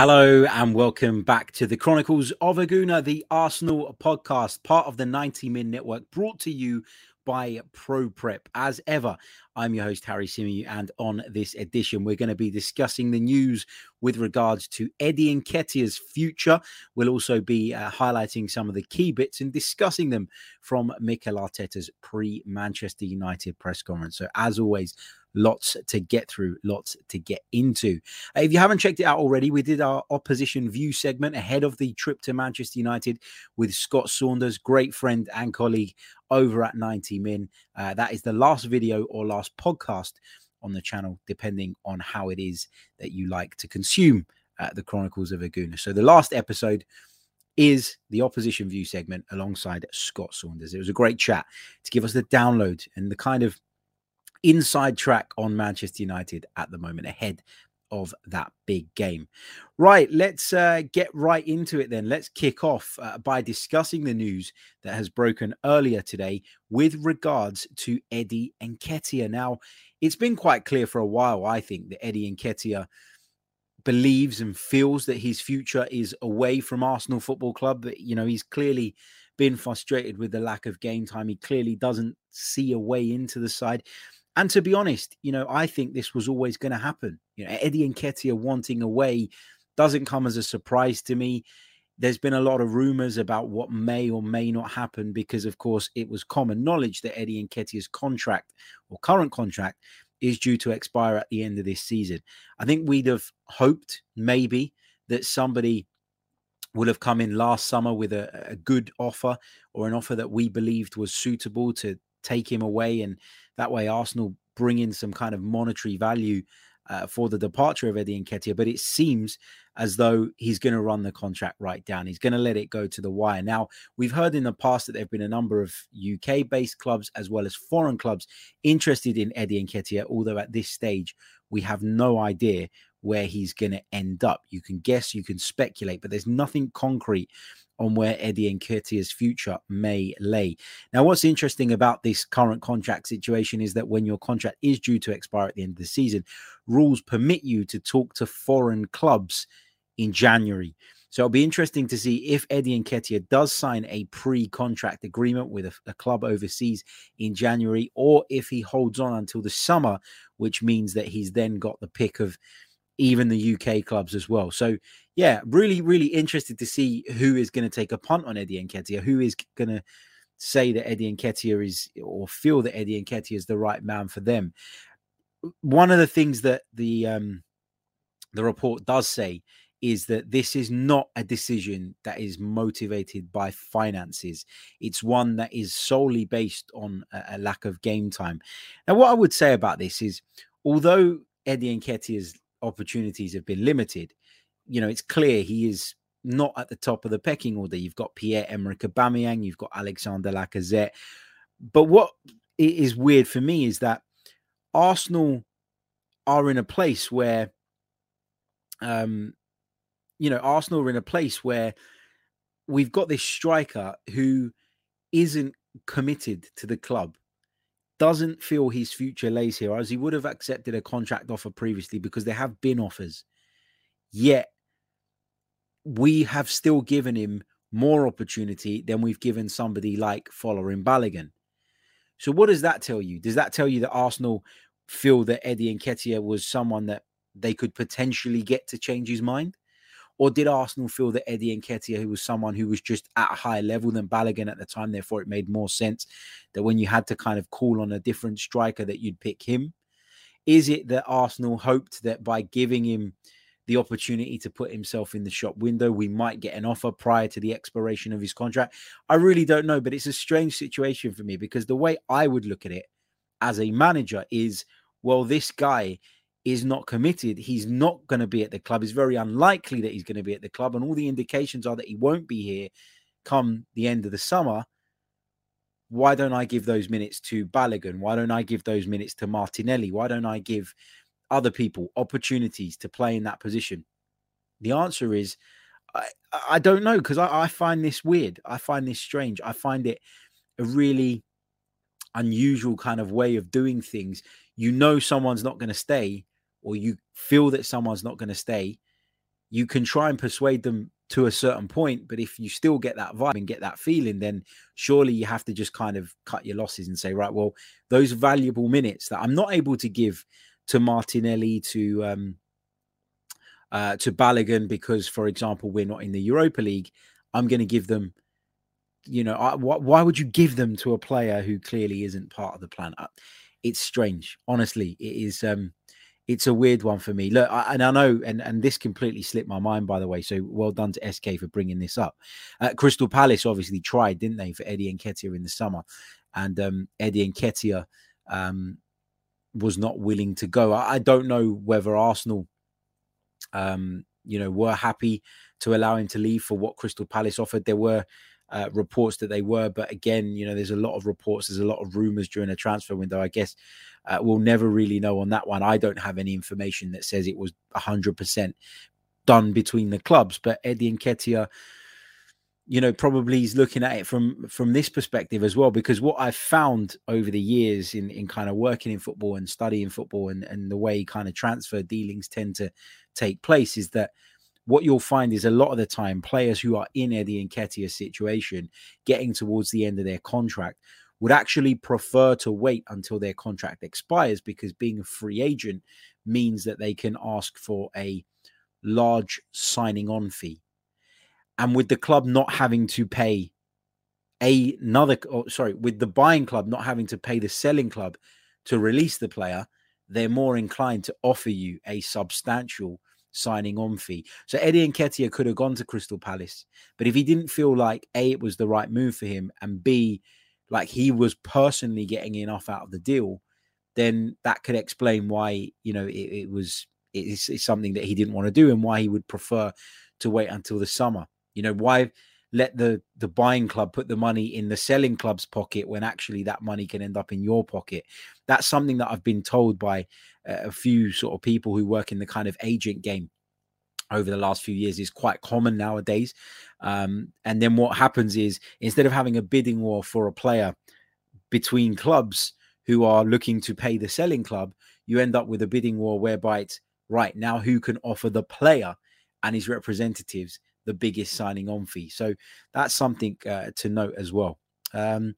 Hello and welcome back to the Chronicles of a Gooner, the Arsenal podcast, part of the 90 Min Network, brought to you by Pro Prep. As ever, I'm your host, Harry Symeou, and on this edition, we're going to be discussing the news with regards to Eddie Nketiah's future. We'll also be uh, highlighting some of the key bits and discussing them from Mikel Arteta's pre Manchester United press conference. So, as always, lots to get through, lots to get into. Uh, if you haven't checked it out already, we did our opposition view segment ahead of the trip to Manchester United with Scott Saunders, great friend and colleague over at 90 Min. Uh, that is the last video or last podcast on the channel, depending on how it is that you like to consume uh, the Chronicles of a Gooner. So the last episode is the opposition view segment alongside Scott Saunders. It was a great chat to give us the download and the kind of inside track on Manchester United at the moment ahead of that big game. Right, let's uh, get right into it then. Let's kick off uh, by discussing the news that has broken earlier today with regards to Eddie Nketiah. Now, it's been quite clear for a while, I think, that Eddie Nketiah believes and feels that his future is away from Arsenal Football Club. You know, he's clearly been frustrated with the lack of game time. He clearly doesn't see a way into the side. And to be honest, you know, I think this was always going to happen. You know, Eddie Nketiah wanting away doesn't come as a surprise to me. There's been a lot of rumors about what may or may not happen because, of course, it was common knowledge that Eddie Nketiah's contract or current contract is due to expire at the end of this season. I think we'd have hoped maybe that somebody would have come in last summer with a, a good offer or an offer that we believed was suitable to take him away and that way, Arsenal bring in some kind of monetary value uh, for the departure of Eddie Nketiah. But it seems as though he's going to run the contract right down. He's going to let it go to the wire. Now, we've heard in the past that there have been a number of UK based clubs as well as foreign clubs interested in Eddie Nketiah, although at this stage, we have no idea where he's going to end up. You can guess, you can speculate, but there's nothing concrete on where Eddie and Nketiah's future may lay. Now, what's interesting about this current contract situation is that when your contract is due to expire at the end of the season, rules permit you to talk to foreign clubs in January. So it'll be interesting to see if Eddie and Nketiah does sign a pre-contract agreement with a, a, club overseas in January, or if he holds on until the summer, which means that he's then got the pick of even the UK clubs as well. So yeah, really, really interested to see who is going to take a punt on Eddie Nketiah, who is going to say that Eddie Nketiah is or feel that Eddie Nketiah is the right man for them. One of the things that the um, the report does say is that this is not a decision that is motivated by finances. It's one that is solely based on a, a lack of game time. Now, what I would say about this is, although Eddie Nketiah's opportunities have been limited, you know, it's clear he is not at the top of the pecking order. You've got Pierre Emerick Aubameyang, you've got Alexander Lacazette. But what is weird for me is that Arsenal are in a place where, um, you know, Arsenal are in a place where we've got this striker who isn't committed to the club, doesn't feel his future lays here, as he would have accepted a contract offer previously because there have been offers. Yet we have still given him more opportunity than we've given somebody like Folarin Balogun. So what does that tell you? Does that tell you that Arsenal feel that Eddie Nketiah was someone that they could potentially get to change his mind? Or did Arsenal feel that Eddie Nketiah, who was someone who was just at a higher level than Balogun at the time, therefore it made more sense that when you had to kind of call on a different striker that you'd pick him? Is it that Arsenal hoped that by giving him the opportunity to put himself in the shop window. We might get an offer prior to the expiration of his contract. I really don't know, but it's a strange situation for me because the way I would look at it as a manager is well, this guy is not committed. He's not going to be at the club. It's very unlikely that he's going to be at the club. And all the indications are that he won't be here come the end of the summer, why don't I give those minutes to Balogun? Why don't I give those minutes to Martinelli? Why don't I give other people opportunities to play in that position? The answer is I, I don't know because I, I find this weird. I find this strange. I find it a really unusual kind of way of doing things. You know someone's not going to stay, or you feel that someone's not going to stay. You can try and persuade them to a certain point, but if you still get that vibe and get that feeling, then surely you have to just kind of cut your losses and say, right, well, those valuable minutes that I'm not able to give to Martinelli, to um, uh, to Balogun, because, for example, we're not in the Europa League, I'm going to give them you know, I, wh- why would you give them to a player who clearly isn't part of the plan? Uh, it's strange, honestly. It is. Um, it's a weird one for me. Look, I, and I know, and and this completely slipped my mind, by the way. So well done to SK for bringing this up. Uh, Crystal Palace obviously tried, didn't they, for Eddie Nketiah in the summer, and um, Eddie Nketiah um, was not willing to go. I, I don't know whether Arsenal, um, you know, were happy to allow him to leave for what Crystal Palace offered. There were uh, reports that they were. But again, you know, there's a lot of reports, there's a lot of rumors during a transfer window. I guess uh, we'll never really know on that one. I don't have any information that says it was 100% done between the clubs. But Eddie Nketiah, you know, probably is looking at it from from this perspective as well. Because what I've found over the years in in kind of working in football and studying football and and the way kind of transfer dealings tend to take place is that what you'll find is a lot of the time players who are in Eddie and Nketiah's situation, getting towards the end of their contract, would actually prefer to wait until their contract expires because being a free agent means that they can ask for a large signing on fee. And with the club not having to pay a, another, oh, sorry, with the buying club not having to pay the selling club to release the player, they're more inclined to offer you a substantial signing on fee. So Eddie Nketiah could have gone to Crystal Palace, but if he didn't feel like A, it was the right move for him, and B, like he was personally getting enough out of the deal, then that could explain why, you know, it, it was it's, it's something that he didn't want to do and why he would prefer to wait until the summer. You know, why let the the buying club put the money in the selling club's pocket when actually that money can end up in your pocket that's something that i've been told by uh, a few sort of people who work in the kind of agent game over the last few years is quite common nowadays um, and then what happens is instead of having a bidding war for a player between clubs who are looking to pay the selling club you end up with a bidding war whereby it's right now who can offer the player and his representatives the biggest signing on fee. So that's something uh, to note as well. Um,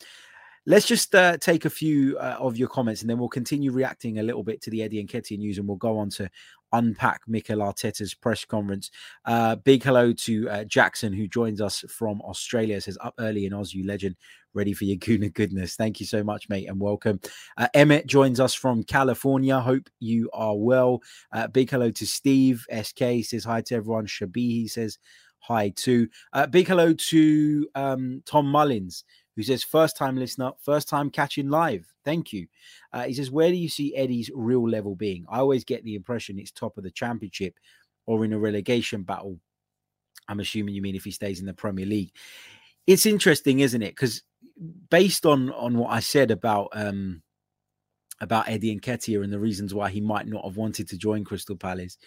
let's just uh, take a few uh, of your comments and then we'll continue reacting a little bit to the Eddie Nketiah news and we'll go on to unpack Mikel Arteta's press conference. Uh, big hello to uh, Jackson, who joins us from Australia. Says up early in Oz, you legend, ready for your Gooner goodness. Thank you so much, mate, and welcome. Uh, Emmett joins us from California. Hope you are well. Uh, big hello to Steve. SK says hi to everyone. Shabi says hi to. Uh, big hello to um, Tom Mullins, who says, first time listener, first time catching live. Thank you. Uh, he says, where do you see Eddie's real level being? I always get the impression it's top of the championship or in a relegation battle. I'm assuming you mean if he stays in the Premier League. It's interesting, isn't it? Because based on on what I said about um about Eddie Nketiah and the reasons why he might not have wanted to join Crystal Palace,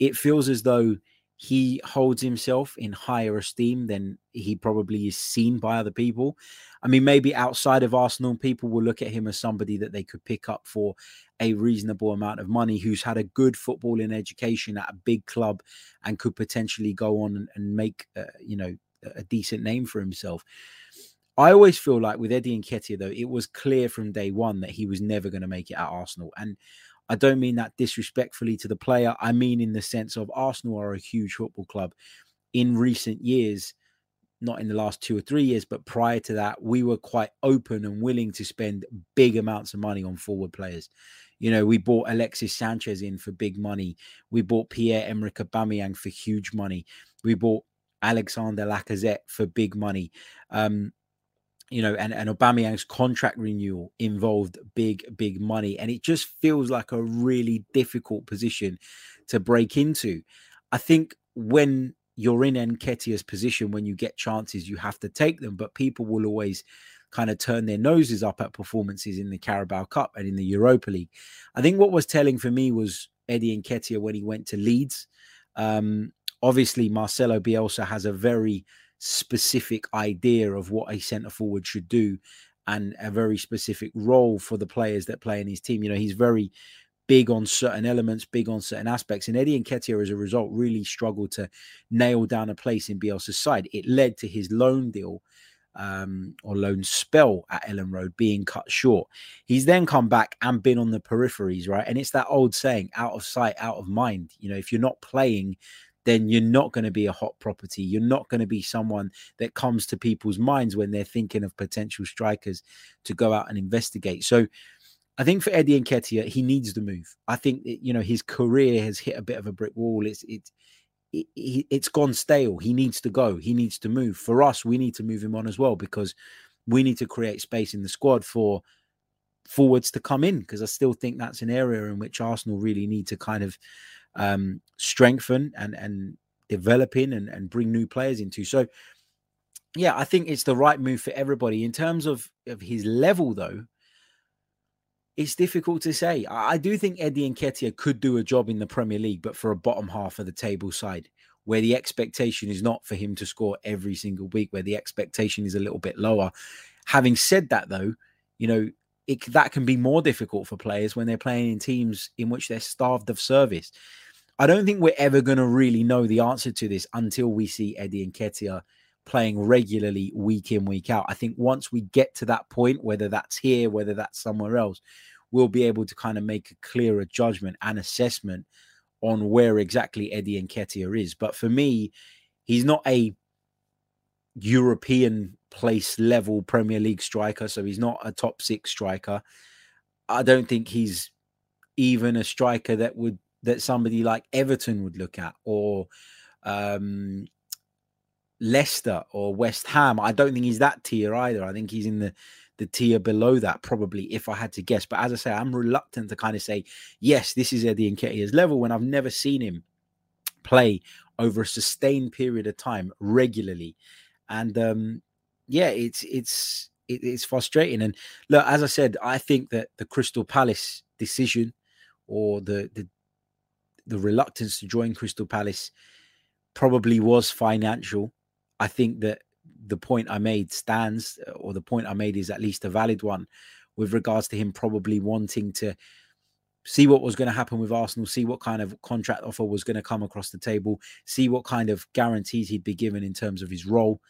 it feels as though he holds himself in higher esteem than he probably is seen by other people. I mean, maybe outside of Arsenal, people will look at him as somebody that they could pick up for a reasonable amount of money, who's had a good footballing education at a big club and could potentially go on and, and make, uh, you know, a decent name for himself. I always feel like with Eddie Nketiah, though, it was clear from day one that he was never going to make it at Arsenal. And I don't mean that disrespectfully to the player. I mean in the sense of Arsenal are a huge football club. In recent years, not in the last two or three years, but prior to that, we were quite open and willing to spend big amounts of money on forward players. You know, we bought Alexis Sanchez in for big money. We bought Pierre Emerick Aubameyang for huge money. We bought Alexander Lacazette for big money. Um, you know, and, and Aubameyang's contract renewal involved big, big money. And it just feels like a really difficult position to break into. I think when you're in Nketiah's position when you get chances, you have to take them. But people will always kind of turn their noses up at performances in the Carabao Cup and in the Europa League. I think what was telling for me was Eddie Nketiah when he went to Leeds. Um, obviously, Marcelo Bielsa has a very specific idea of what a centre forward should do and a very specific role for the players that play in his team. You know, he's very big on certain elements, big on certain aspects. And Eddie Nketiah, as a result, really struggled to nail down a place in Bielsa's side. It led to his loan deal um, or loan spell at Elland Road being cut short. He's then come back and been on the peripheries, right? And it's that old saying, out of sight, out of mind. You know, if you're not playing, then you're not going to be a hot property. You're not going to be someone that comes to people's minds when they're thinking of potential strikers to go out and investigate. So I think for Eddie Nketiah, he needs to move. I think you know his career has hit a bit of a brick wall. It's it's it, it's gone stale. He needs to go. He needs to move. For us, we need to move him on as well because we need to create space in the squad for forwards to come in because I still think that's an area in which Arsenal really need to kind of um, strengthen and and develop in and, and bring new players into. So yeah, I think it's the right move for everybody. In terms of, of his level, though, it's difficult to say. I do think Eddie Nketiah could do a job in the Premier League, but for a bottom half of the table side, where the expectation is not for him to score every single week, where the expectation is a little bit lower. Having said that, though, you know, it, that can be more difficult for players when they're playing in teams in which they're starved of service. I don't think we're ever going to really know the answer to this until we see Eddie Nketiah playing regularly week in week out. I think once we get to that point whether that's here whether that's somewhere else we'll be able to kind of make a clearer judgment and assessment on where exactly eddie Nketiah is. But for me he's not a european place level premier league striker so he's not a top six striker. I don't think he's even a striker that would that somebody like everton would look at or um Leicester or West Ham. I don't think he's that tier either. I think he's in the the tier below that, probably, if I had to guess. But as I say, I'm reluctant to kind of say, yes, this is Eddie Nketiah's level when I've never seen him play over a sustained period of time regularly. And um, yeah, it's it's it, it's frustrating. And look, as I said, I think that the Crystal Palace decision or the the the reluctance to join Crystal Palace probably was financial. I think that the point I made stands, or the point I made is at least a valid one with regards to him probably wanting to see what was going to happen with Arsenal, see what kind of contract offer was going to come across the table, see what kind of guarantees he'd be given in terms of his role,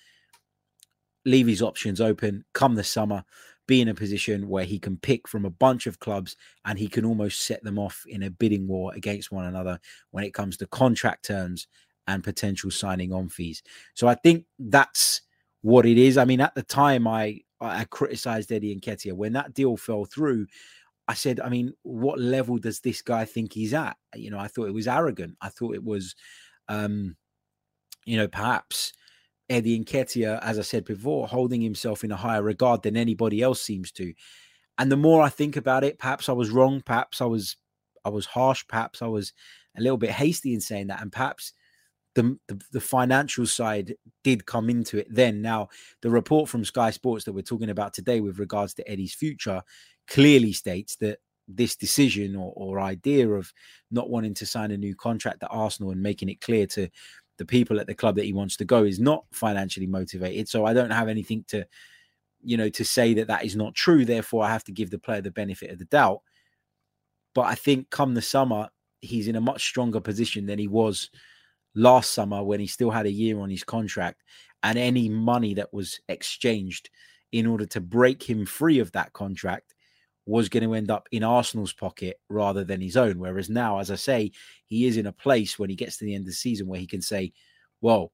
leave his options open, come the summer, be in a position where he can pick from a bunch of clubs and he can almost set them off in a bidding war against one another when it comes to contract terms and potential signing on fees. So I think that's what it is. I mean, at the time, I I criticized Eddie Nketiah when that deal fell through. I said, I mean, what level does this guy think he's at? You know, I thought it was arrogant. I thought it was, um, you know, perhaps Eddie Nketiah, as I said before, holding himself in a higher regard than anybody else seems to. And the more I think about it, perhaps I was wrong. Perhaps I was, I was harsh. Perhaps I was a little bit hasty in saying that. And perhaps the, the, the financial side did come into it then. Now, the report from Sky Sports that we're talking about today with regards to Eddie's future clearly states that this decision or, or idea of not wanting to sign a new contract at Arsenal and making it clear to the people at the club that he wants to go is not financially motivated. So I don't have anything to, you know, to say that that is not true. Therefore, I have to give the player the benefit of the doubt. But I think come the summer, he's in a much stronger position than he was last summer when he still had a year on his contract and any money that was exchanged in order to break him free of that contract was going to end up in Arsenal's pocket rather than his own. Whereas now, as I say, he is in a place when he gets to the end of the season where he can say, Well,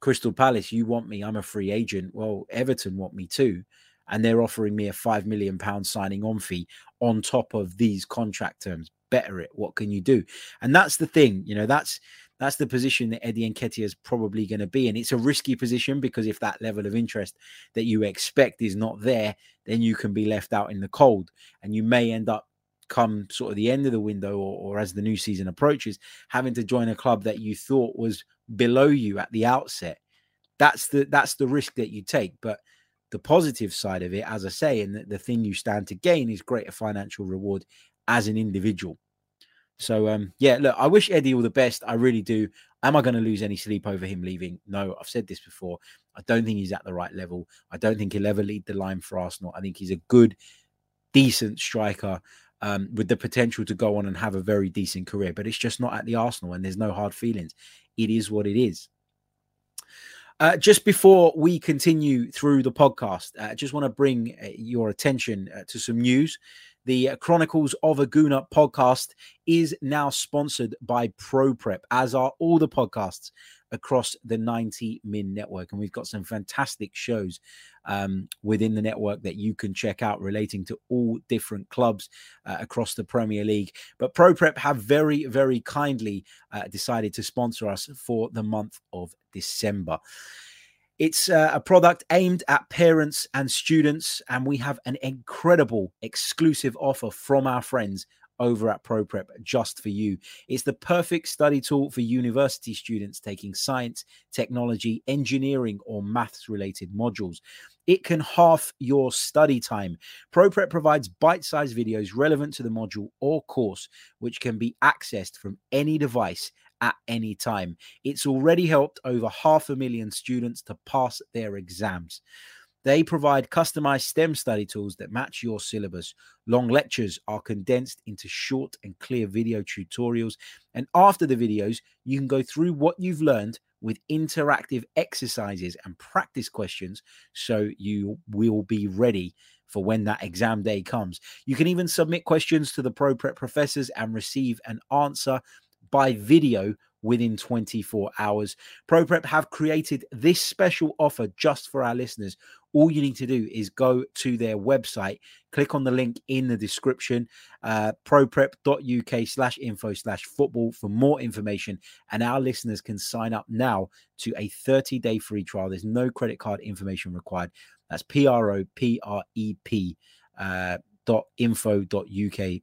Crystal Palace, you want me, I'm a free agent. Well, Everton want me too. And they're offering me a five million pound signing on fee on top of these contract terms. Better it. What can you do? And that's the thing, you know, that's that's the position that Eddie Nketiah is probably going to be. And it's a risky position because if that level of interest that you expect is not there, then you can be left out in the cold and you may end up come sort of the end of the window or, or as the new season approaches, having to join a club that you thought was below you at the outset. That's the that's the risk that you take. But the positive side of it, as I say, and the, the thing you stand to gain is greater financial reward as an individual. So um, yeah, look, I wish Eddie all the best. I really do. Am I going to lose any sleep over him leaving? No, I've said this before. I don't think he's at the right level. I don't think he'll ever lead the line for Arsenal. I think he's a good, decent striker um, with the potential to go on and have a very decent career. But it's just not at the Arsenal, and there's no hard feelings. It is what it is. Uh, just before we continue through the podcast, uh, I just want to bring uh, your attention uh, to some news. The Chronicles of a Gooner podcast is now sponsored by ProPrep, as are all the podcasts across the 90 Min network. And we've got some fantastic shows um, within the network that you can check out relating to all different clubs uh, across the Premier League. But ProPrep have very, very kindly uh, decided to sponsor us for the month of December. It's uh, a product aimed at parents and students, and we have an incredible exclusive offer from our friends over at ProPrep just for you. It's the perfect study tool for university students taking science, technology, engineering, or maths related modules. It can half your study time. ProPrep provides bite sized videos relevant to the module or course, which can be accessed from any device at any time. It's already helped over half a million students to pass their exams. They provide customized STEM study tools that match your syllabus. Long lectures are condensed into short and clear video tutorials. And after the videos, you can go through what you've learned with interactive exercises and practice questions so you will be ready for when that exam day comes. You can even submit questions to the ProPrep professors and receive an answer by video within 24 hours. ProPrep have created this special offer just for our listeners. All you need to do is go to their website, click on the link in the description, uh, proprep.uk slash info slash football for more information. And our listeners can sign up now to a 30 day free trial. There's no credit card information required. That's P R O P R E P uh, dot info dot uk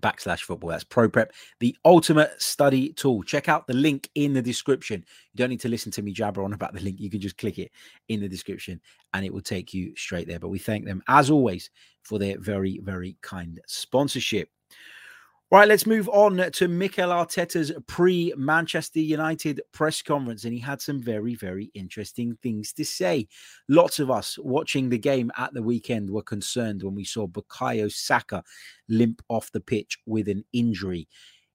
backslash football. That's ProPrep, the ultimate study tool. Check out the link in the description. You don't need to listen to me jabber on about the link. You can just click it in the description and it will take you straight there. But we thank them, as always, for their very, very kind sponsorship. Right, let's move on to Mikel Arteta's pre Manchester United press conference. And he had some very, very interesting things to say. Lots of us watching the game at the weekend were concerned when we saw Bukayo Saka limp off the pitch with an injury.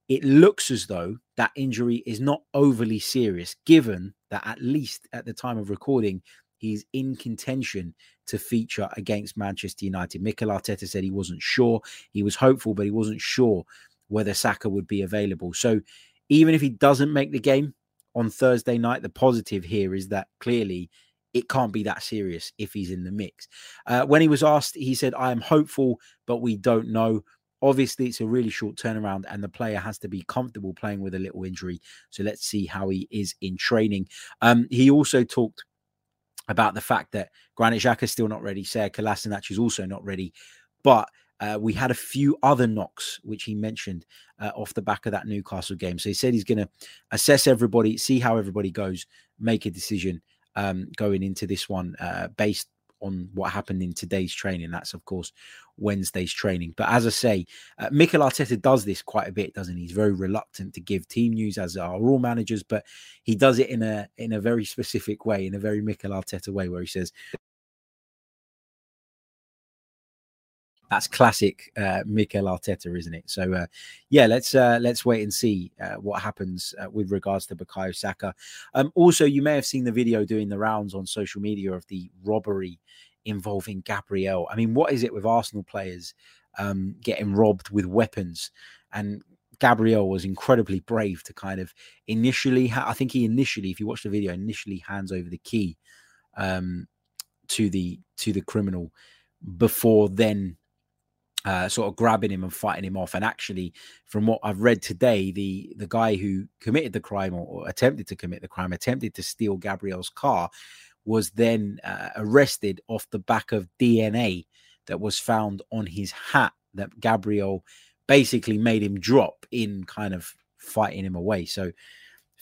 It looks as though that injury is not overly serious, given that at least at the time of recording, he's in contention to feature against Manchester United. Mikel Arteta said he wasn't sure. He was hopeful, but he wasn't sure whether Saka would be available. So even if he doesn't make the game on Thursday night, the positive here is that clearly it can't be that serious if he's in the mix. Uh, when he was asked, he said, I am hopeful, but we don't know. Obviously, it's a really short turnaround, and the player has to be comfortable playing with a little injury. So let's see how he is in training. Um, he also talked about the fact that Granit Xhaka is still not ready. Sead Kolasinac is also not ready. But uh, we had a few other knocks, which he mentioned uh, off the back of that Newcastle game. So he said he's going to assess everybody, see how everybody goes, make a decision um, going into this one uh, based on what happened in today's training. That's, of course, Wednesday's training. But as I say, uh, Mikel Arteta does this quite a bit, doesn't he? He's very reluctant to give team news, as are all managers, but he does it in a in a very specific way, in a very Mikel Arteta way, where he says, that's classic uh, Mikel Arteta, isn't it? So uh, yeah, let's uh, let's wait and see uh, what happens uh, with regards to Bukayo Saka. Um, also, you may have seen the video doing the rounds on social media of the robbery involving Gabriel. I mean, what is it with Arsenal players um, getting robbed with weapons? And Gabriel was incredibly brave to kind of initially, ha- I think he initially, if you watch the video, initially hands over the key um, to the to the criminal before then uh, sort of grabbing him and fighting him off. And actually, from what I've read today, the the guy who committed the crime or, or attempted to commit the crime, attempted to steal Gabriel's car, was then uh, arrested off the back of DNA that was found on his hat that Gabriel basically made him drop in kind of fighting him away. So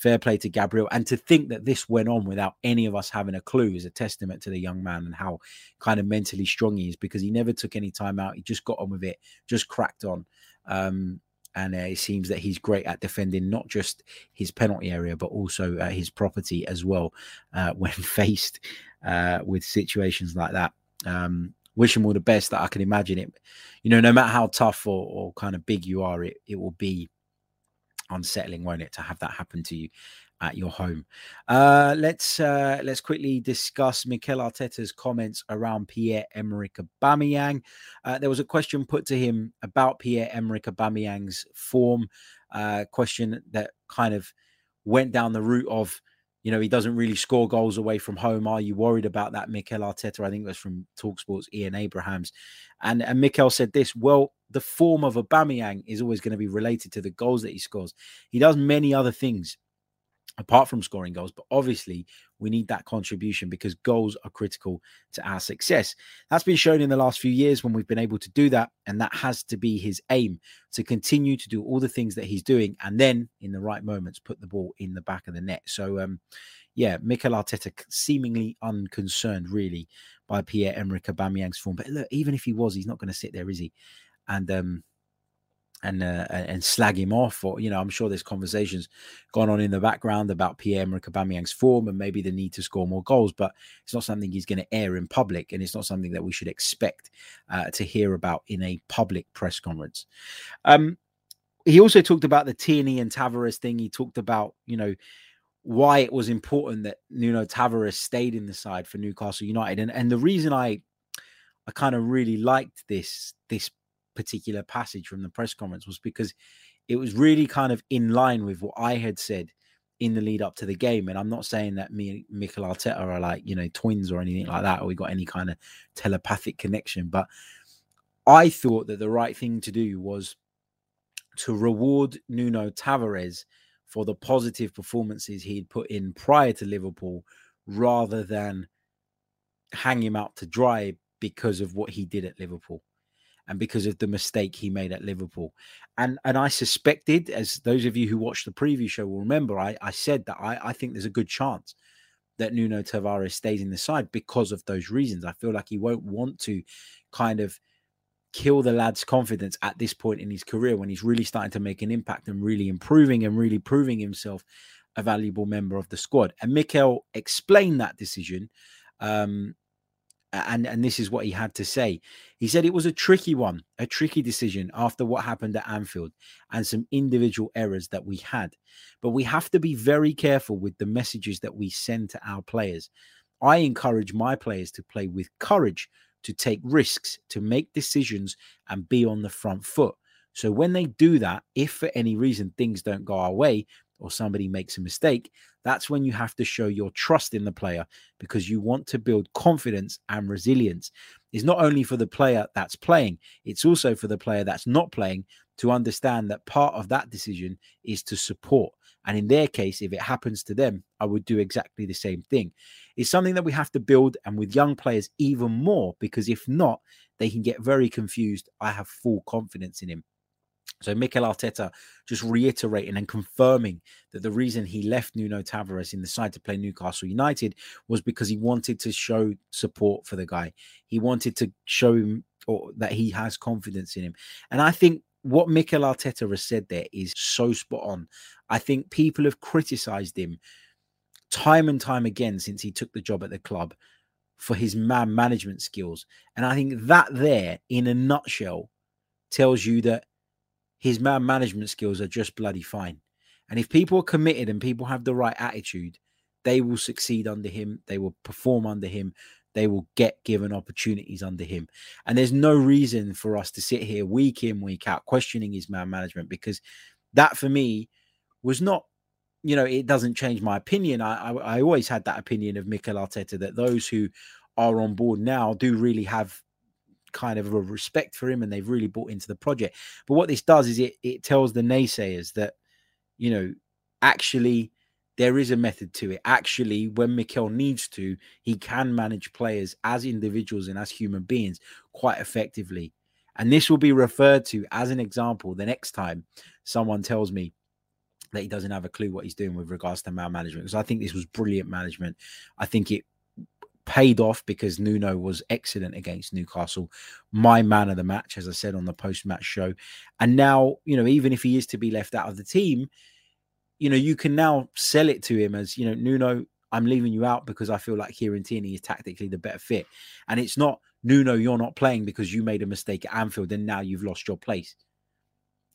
fair play to Gabriel. And to think that this went on without any of us having a clue is a testament to the young man and how kind of mentally strong he is because he never took any time out. He just got on with it, just cracked on. Um, and uh, it seems that he's great at defending not just his penalty area but also uh, his property as well uh, when faced uh, with situations like that. Um, wish him all the best that I can imagine it. You know, no matter how tough or, or kind of big you are, it, it will be unsettling, won't it, to have that happen to you at your home. Uh, let's uh, let's quickly discuss Mikel Arteta's comments around Pierre Emerick Aubameyang. Uh, there was a question put to him about Pierre Emerick Aubameyang's form. Uh, question that kind of went down the route of you know, he doesn't really score goals away from home. Are you worried about that, Mikel Arteta? I think that's from Talksport's Ian Abrahams. And, and Mikel said this, well, the form of Aubameyang is always going to be related to the goals that he scores. He does many other things apart from scoring goals. But obviously, we need that contribution because goals are critical to our success. That's been shown in the last few years when we've been able to do that. And that has to be his aim to continue to do all the things that he's doing and then in the right moments put the ball in the back of the net. So, um, yeah, Mikel Arteta seemingly unconcerned really by Pierre Emerick Aubameyang's form. But look, even if he was, he's not going to sit there, is he? And um, and uh, and slag him off, or you know, I'm sure there's conversations gone on in the background about Pierre-Emerick Aubameyang's form and maybe the need to score more goals, but it's not something he's going to air in public, and it's not something that we should expect uh, to hear about in a public press conference. Um, he also talked about the Tierney and Tavares thing. He talked about you know why it was important that Nuno Tavares stayed in the side for Newcastle United, and and the reason I I kind of really liked this this particular passage from the press conference was because it was really kind of in line with what I had said in the lead up to the game. And I'm not saying that me and Mikel Arteta are like, you know, twins or anything like that, or we got any kind of telepathic connection. But I thought that the right thing to do was to reward Nuno Tavares for the positive performances he'd put in prior to Liverpool rather than hang him out to dry because of what he did at Liverpool and because of the mistake he made at Liverpool. And and I suspected, as those of you who watched the preview show will remember, I, I said that I, I think there's a good chance that Nuno Tavares stays in the side because of those reasons. I feel like he won't want to kind of kill the lad's confidence at this point in his career when he's really starting to make an impact and really improving and really proving himself a valuable member of the squad. And Mikel explained that decision um, and and this is what he had to say. He said it was a tricky one, a tricky decision after what happened at Anfield and some individual errors that we had. But we have to be very careful with the messages that we send to our players. I encourage my players to play with courage, to take risks, to make decisions and be on the front foot. So when they do that, if for any reason things don't go our way, or somebody makes a mistake, that's when you have to show your trust in the player because you want to build confidence and resilience. It's not only for the player that's playing, it's also for the player that's not playing to understand that part of that decision is to support. And in their case, if it happens to them, I would do exactly the same thing. It's something that we have to build, and with young players, even more, because if not, they can get very confused. I have full confidence in him. So Mikel Arteta just reiterating and confirming that the reason he left Nuno Tavares in the side to play Newcastle United was because he wanted to show support for the guy. He wanted to show him or that he has confidence in him. And I think what Mikel Arteta has said there is so spot on. I think people have criticized him time and time again since he took the job at the club for his man management skills. And I think that there in a nutshell tells you that his man management skills are just bloody fine. And if people are committed and people have the right attitude, they will succeed under him. They will perform under him. They will get given opportunities under him. And there's no reason for us to sit here week in, week out, questioning his man management because that for me was not, you know, it doesn't change my opinion. I, I, I always had that opinion of Mikel Arteta that those who are on board now do really have kind of a respect for him and they've really bought into the project. But what this does is it it tells the naysayers that, you know, actually there is a method to it. Actually, when Mikel needs to, he can manage players as individuals and as human beings quite effectively. And this will be referred to as an example the next time someone tells me that he doesn't have a clue what he's doing with regards to man management. Because I think this was brilliant management. I think it paid off because Nuno was excellent against Newcastle. My man of the match, as I said on the post match show. And now, you know, even if he is to be left out of the team, you know, you can now sell it to him as, you know, Nuno, I'm leaving you out because I feel like Kieran Tierney is tactically the better fit. And it's not Nuno, you're not playing because you made a mistake at Anfield and now you've lost your place.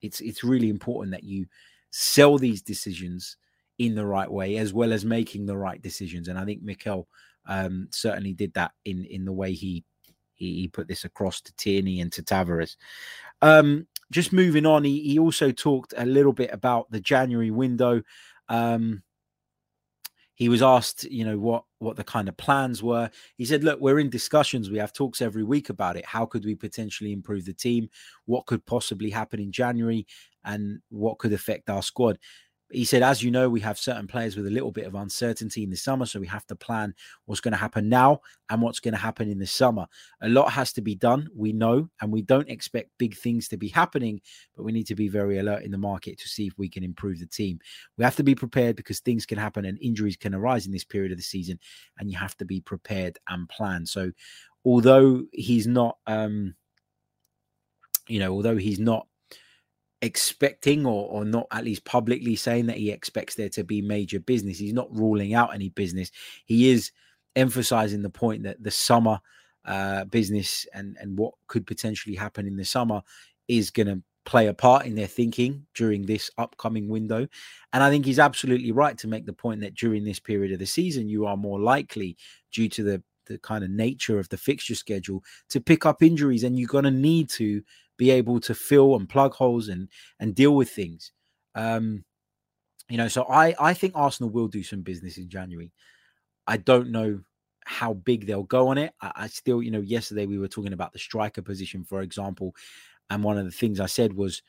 It's it's really important that you sell these decisions in the right way as well as making the right decisions. And I think Mikel um, certainly did that in in the way he, he, he put this across to Tierney and to Tavares. Um, just moving on, he, he also talked a little bit about the January window. Um, he was asked, you know, what what the kind of plans were. He said, "Look, we're in discussions. We have talks every week about it. How could we potentially improve the team? What could possibly happen in January, and what could affect our squad?" He said, as you know, we have certain players with a little bit of uncertainty in the summer. So we have to plan what's going to happen now and what's going to happen in the summer. A lot has to be done. We know, and we don't expect big things to be happening, but we need to be very alert in the market to see if we can improve the team. We have to be prepared because things can happen and injuries can arise in this period of the season, and you have to be prepared and plan. So, although he's not, um, you know, although he's not expecting or, or not at least publicly saying that he expects there to be major business. He's not ruling out any business. He is emphasizing the point that the summer uh, business and, and what could potentially happen in the summer is going to play a part in their thinking during this upcoming window. And I think he's absolutely right to make the point that during this period of the season, you are more likely, due to the the kind of nature of the fixture schedule, to pick up injuries, and you're going to need to be able to fill and plug holes and and deal with things. Um, you know, so I I think Arsenal will do some business in January. I don't know how big they'll go on it. I, I still, you know, yesterday we were talking about the striker position, for example, and one of the things I said was.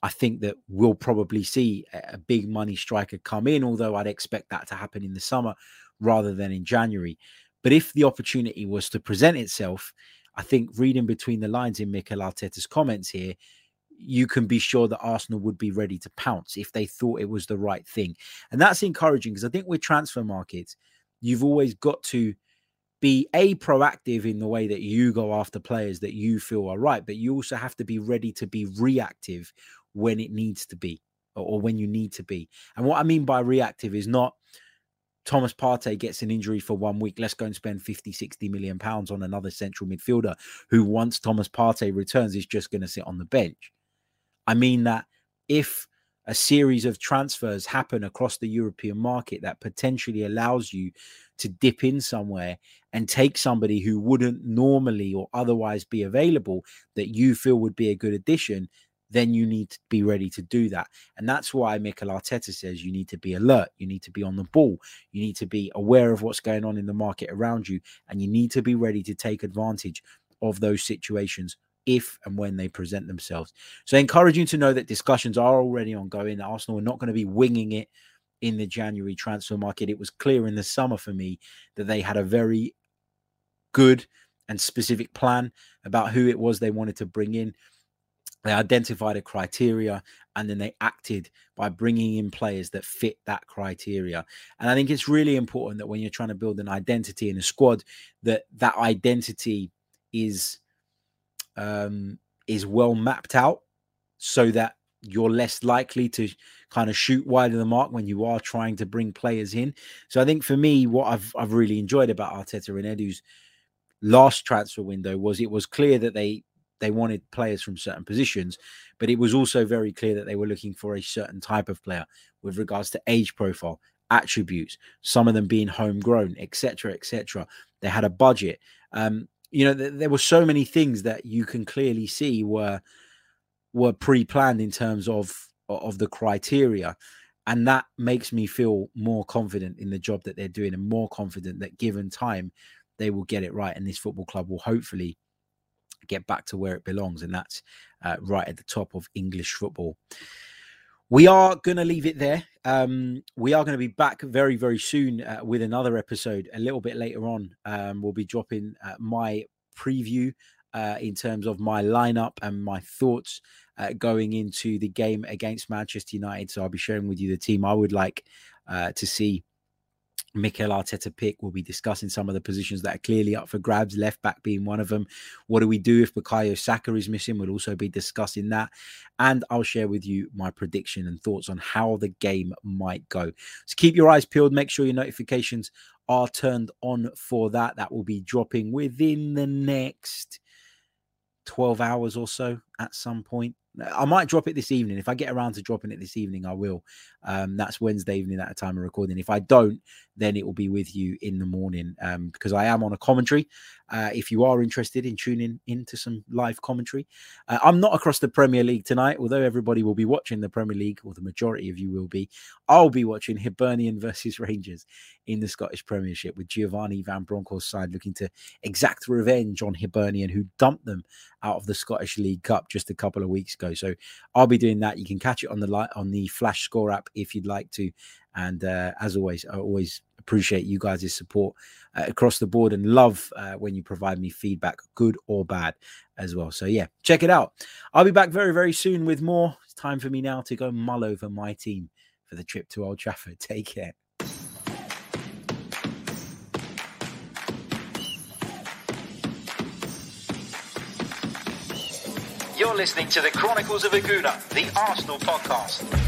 I think that we'll probably see a big money striker come in, although I'd expect that to happen in the summer rather than in January. But if the opportunity was to present itself, I think reading between the lines in Mikel Arteta's comments here, you can be sure that Arsenal would be ready to pounce if they thought it was the right thing. And that's encouraging because I think with transfer markets, you've always got to be a proactive in the way that you go after players that you feel are right, but you also have to be ready to be reactive when it needs to be or, or when you need to be. And what I mean by reactive is not Thomas Partey gets an injury for one week. Let's go and spend 50, 60 million pounds on another central midfielder who, once Thomas Partey returns, is just going to sit on the bench. I mean that if a series of transfers happen across the European market that potentially allows you to dip in somewhere and take somebody who wouldn't normally or otherwise be available that you feel would be a good addition, then you need to be ready to do that. And that's why Mikel Arteta says you need to be alert, you need to be on the ball, you need to be aware of what's going on in the market around you, and you need to be ready to take advantage of those situations if and when they present themselves. So, I encourage you to know that discussions are already ongoing. Arsenal are not going to be winging it in the January transfer market. It was clear in the summer for me that they had a very good and specific plan about who it was they wanted to bring in they identified a criteria and then they acted by bringing in players that fit that criteria and i think it's really important that when you're trying to build an identity in a squad that that identity is um is well mapped out so that you're less likely to kind of shoot wide of the mark when you are trying to bring players in. So I think for me, what I've I've really enjoyed about Arteta and Edu's last transfer window was it was clear that they they wanted players from certain positions, but it was also very clear that they were looking for a certain type of player with regards to age profile, attributes, some of them being homegrown, etc., etc. They had a budget. Um, you know, th- there were so many things that you can clearly see were were pre-planned in terms of of the criteria and that makes me feel more confident in the job that they're doing and more confident that given time they will get it right and this football club will hopefully get back to where it belongs, and that's uh, right at the top of English football. We are going to leave it there. Um, we are going to be back very, very soon uh, with another episode a little bit later on. Um, we'll be dropping uh, my preview uh, in terms of my lineup and my thoughts uh, going into the game against Manchester United. So I'll be sharing with you the team I would like uh, to see Mikel Arteta pick. We'll be discussing some of the positions that are clearly up for grabs, left back being one of them. What do we do if Bukayo Saka is missing? We'll also be discussing that. And I'll share with you my prediction and thoughts on how the game might go. So keep your eyes peeled. Make sure your notifications are turned on for that. That will be dropping within the next 12 hours or so at some point. I might drop it this evening. If I get around to dropping it this evening, I will. Um, that's Wednesday evening at a time of recording. If I don't, then it will be with you in the morning um, because I am on a commentary. Uh, if you are interested in tuning into some live commentary, uh, I'm not across the Premier League tonight, although everybody will be watching the Premier League, or the majority of you will be. I'll be watching Hibernian versus Rangers in the Scottish Premiership with Giovanni Van Bronckhorst's side looking to exact revenge on Hibernian, who dumped them out of the Scottish League Cup just a couple of weeks ago. So I'll be doing that. You can catch it on the light on the Flash Score app if you'd like to. And uh, as always, I always appreciate you guys' support uh, across the board and love uh, when you provide me feedback, good or bad, as well. So yeah, check it out. I'll be back very very soon with more. It's time for me now to go mull over my team for the trip to Old Trafford. Take care. You're listening to the Chronicles of a Gooner, the Arsenal podcast.